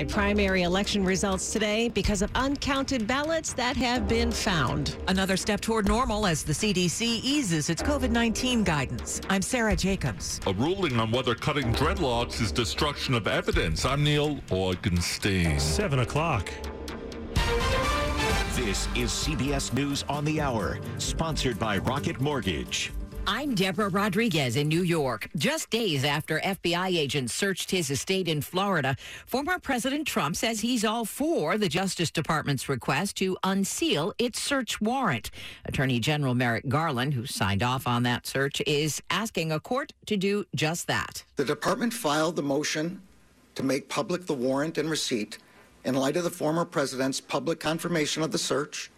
My primary election results today because of uncounted ballots that have been found. Another step toward normal as the CDC eases its COVID 19 guidance. I'm Sarah Jacobs. A ruling on whether cutting dreadlocks is destruction of evidence. I'm Neil Augenstein. 7 o'clock. This is CBS News on the Hour, sponsored by Rocket Mortgage. I'm Deborah Rodriguez in New York. Just days after FBI agents searched his estate in Florida, former President Trump says he's all for the Justice Department's request to unseal its search warrant. Attorney General Merrick Garland, who signed off on that search, is asking a court to do just that. The department filed the motion to make public the warrant and receipt in light of the former president's public confirmation of the search,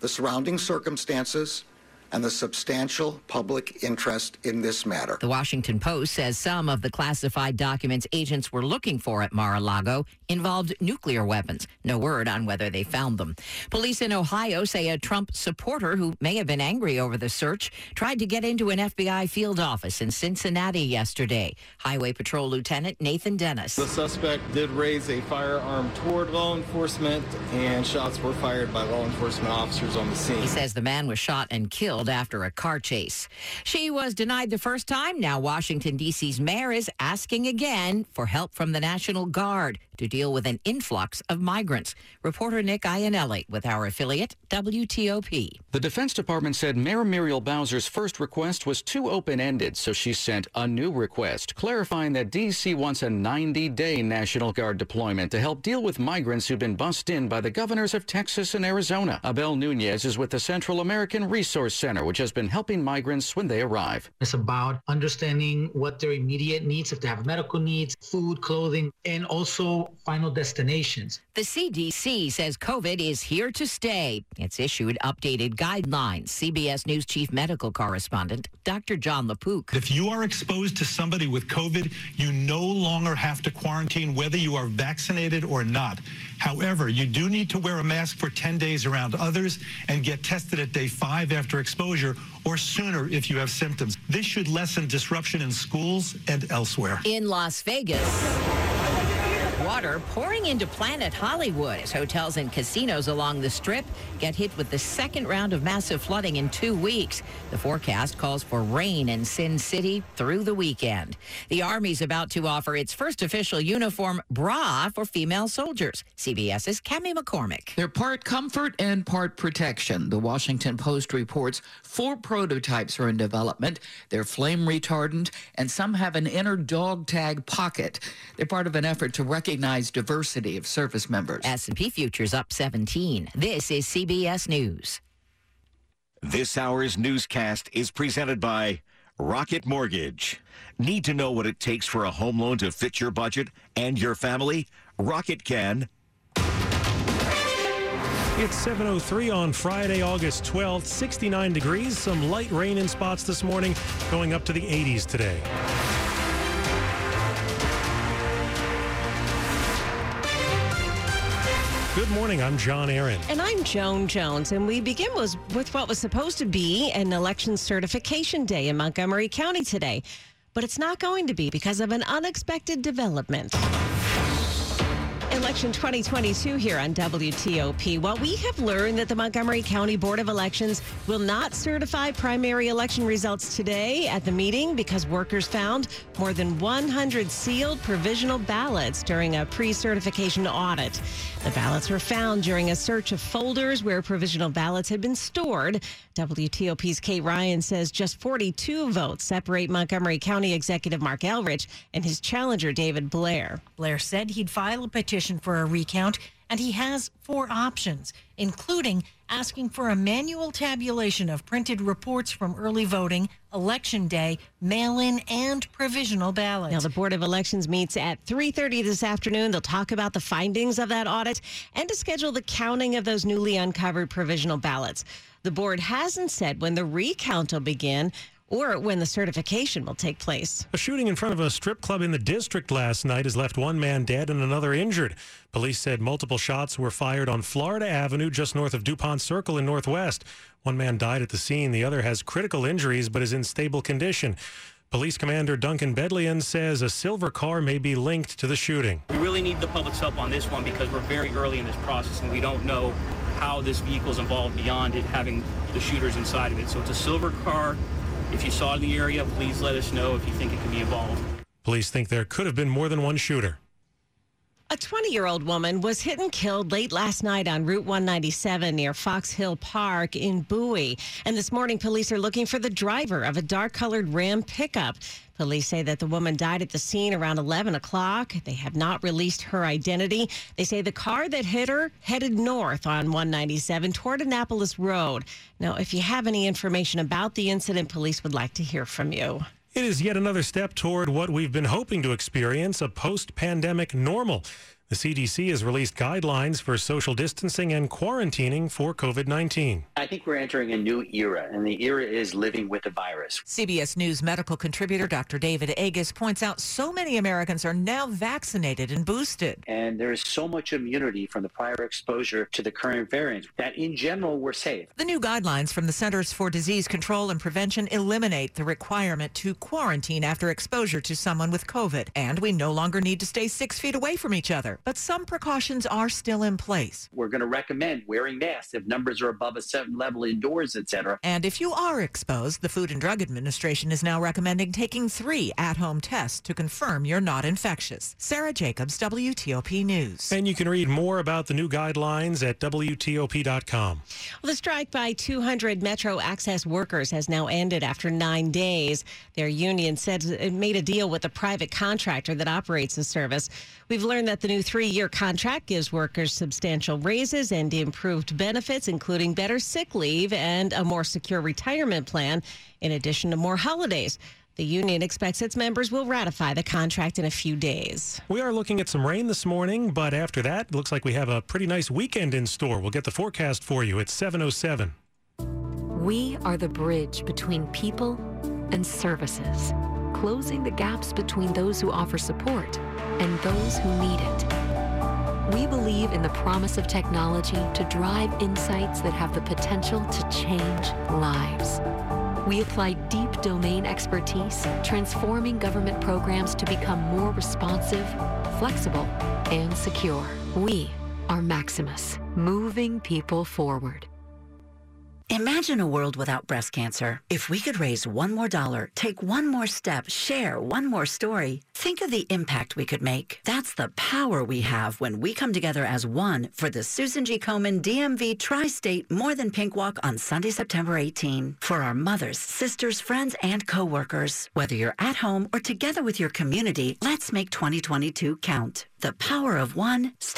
the surrounding circumstances, and the substantial public interest in this matter. The Washington Post says some of the classified documents agents were looking for at Mar a Lago involved nuclear weapons. No word on whether they found them. Police in Ohio say a Trump supporter who may have been angry over the search tried to get into an FBI field office in Cincinnati yesterday. Highway Patrol Lieutenant Nathan Dennis. The suspect did raise a firearm toward law enforcement, and shots were fired by law enforcement officers on the scene. He says the man was shot and killed after a car chase. She was denied the first time. Now Washington, D.C.'s mayor is asking again for help from the National Guard to deal with an influx of migrants. Reporter Nick Iannelli with our affiliate, WTOP. The Defense Department said Mayor Muriel Bowser's first request was too open ended, so she sent a new request, clarifying that D.C. wants a 90 day National Guard deployment to help deal with migrants who've been bussed in by the governors of Texas and Arizona. Abel Nunez is with the Central American Resource Center, which has been helping migrants when they arrive. It's about understanding what their immediate needs, if they have medical needs, food, clothing, and also final destinations. The CDC says COVID is here to stay. It's issued updated guidelines. CBS News chief medical correspondent Dr. Jon LaPook. If you are exposed to somebody with COVID, you no longer have to quarantine whether you are vaccinated or not. However, you do need to wear a mask for 10 days around others and get tested at day five after exposure or sooner if you have symptoms. This should lessen disruption in schools and elsewhere. In Las Vegas water pouring into Planet Hollywood as hotels and casinos along the strip get hit with the second round of massive flooding in two weeks. The forecast calls for rain in Sin City through the weekend. The Army's about to offer its first official uniform bra for female soldiers. CBS's Cami McCormick. They're part comfort and part protection. The Washington Post reports four prototypes are in development. They're flame retardant, and some have an inner dog tag pocket. They're part of an effort to recognize recognize diversity of service members. S&P futures up 17. This is CBS News. This hour's newscast is presented by Rocket Mortgage. Need to know what it takes for a home loan to fit your budget and your family? Rocket can. It's 7.03 on Friday, August 12th, 69 degrees, some light rain in spots this morning, going up to the 80s today. Morning. I'm John Aaron. And I'm Joan Jones. And we begin was with what was supposed to be an election certification day in Montgomery County today. But it's not going to be because of an unexpected development. Election 2022 here on WTOP. While we have learned that the Montgomery County Board of Elections will not certify primary election results today at the meeting because workers found more than 100 sealed provisional ballots during a pre certification audit. The ballots were found during a search of folders where provisional ballots had been stored. WTOP's Kate Ryan says just 42 votes separate Montgomery County Executive Marc Elrich and his challenger, David Blair. Blair said he'd file a petition for a recount, and he has four options, including asking for a manual tabulation of printed reports from early voting, election day, mail-in, and provisional ballots. Now, the Board of Elections meets at 3.30 this afternoon. They'll talk about the findings of that audit and to schedule the counting of those newly uncovered provisional ballots. The board hasn't said when the recount will begin or when the certification will take place. A shooting in front of a strip club in the district last night has left one man dead and another injured. Police said multiple shots were fired on Florida Avenue just north of DuPont Circle in Northwest. One man died at the scene. The other has critical injuries but is in stable condition. Police Commander Duncan Bedlion says a silver car may be linked to the shooting. We really need the public's help on this one because we're very early in this process and we don't know how this vehicle is involved beyond it having the shooters inside of it. So it's a silver car. If you saw it in the area, please let us know if you think it could be involved. Police think there could have been more than one shooter. A 20 year old woman was hit and killed late last night on Route 197 near Fox Hill Park in Bowie. And this morning, police are looking for the driver of a dark colored Ram pickup. Police say that the woman died at the scene around 11 o'clock. They have not released her identity. They say the car that hit her headed north on 197 toward Annapolis Road. Now, if you have any information about the incident, police would like to hear from you. It is yet another step toward what we've been hoping to experience a post pandemic normal. The CDC has released guidelines for social distancing and quarantining for COVID 19. I think we're entering a new era, and the era is living with the virus. CBS News medical contributor Dr. David Agus points out so many Americans are now vaccinated and boosted. And there is so much immunity from the prior exposure to the current variants that in general we're safe. The new guidelines from the Centers for Disease Control and Prevention eliminate the requirement to quarantine after exposure to someone with COVID. And we no longer need to stay six feet away from each other but some precautions are still in place. We're going to recommend wearing masks if numbers are above a certain level indoors, etc. And if you are exposed, the Food and Drug Administration is now recommending taking three at-home tests to confirm you're not infectious. Sarah Jacobs, WTOP News. And you can read more about the new guidelines at WTOP.com. Well, the strike by 200 Metro Access workers has now ended after nine days. Their union said it made a deal with a private contractor that operates the service. We've learned that the new three year contract gives workers substantial raises and improved benefits, including better sick leave and a more secure retirement plan, in addition to more holidays. The union expects its members will ratify the contract in a few days. We are looking at some rain this morning, but after that, looks like we have a pretty nice weekend in store. We'll get the forecast for you at 707. We are the bridge between people and services, closing the gaps between those who offer support and those who need it. We believe in the promise of technology to drive insights that have the potential to change lives. We apply deep domain expertise, transforming government programs to become more responsive, flexible, and secure. We are Maximus, moving people forward. Imagine a world without breast cancer. If we could raise one more dollar, take one more step, share one more story, think of the impact we could make. That's the power we have when we come together as one for the Susan G. Komen DMV Tri State More Than Pink Walk on Sunday, September 18. For our mothers, sisters, friends, and coworkers. Whether you're at home or together with your community, let's make 2022 count. The power of one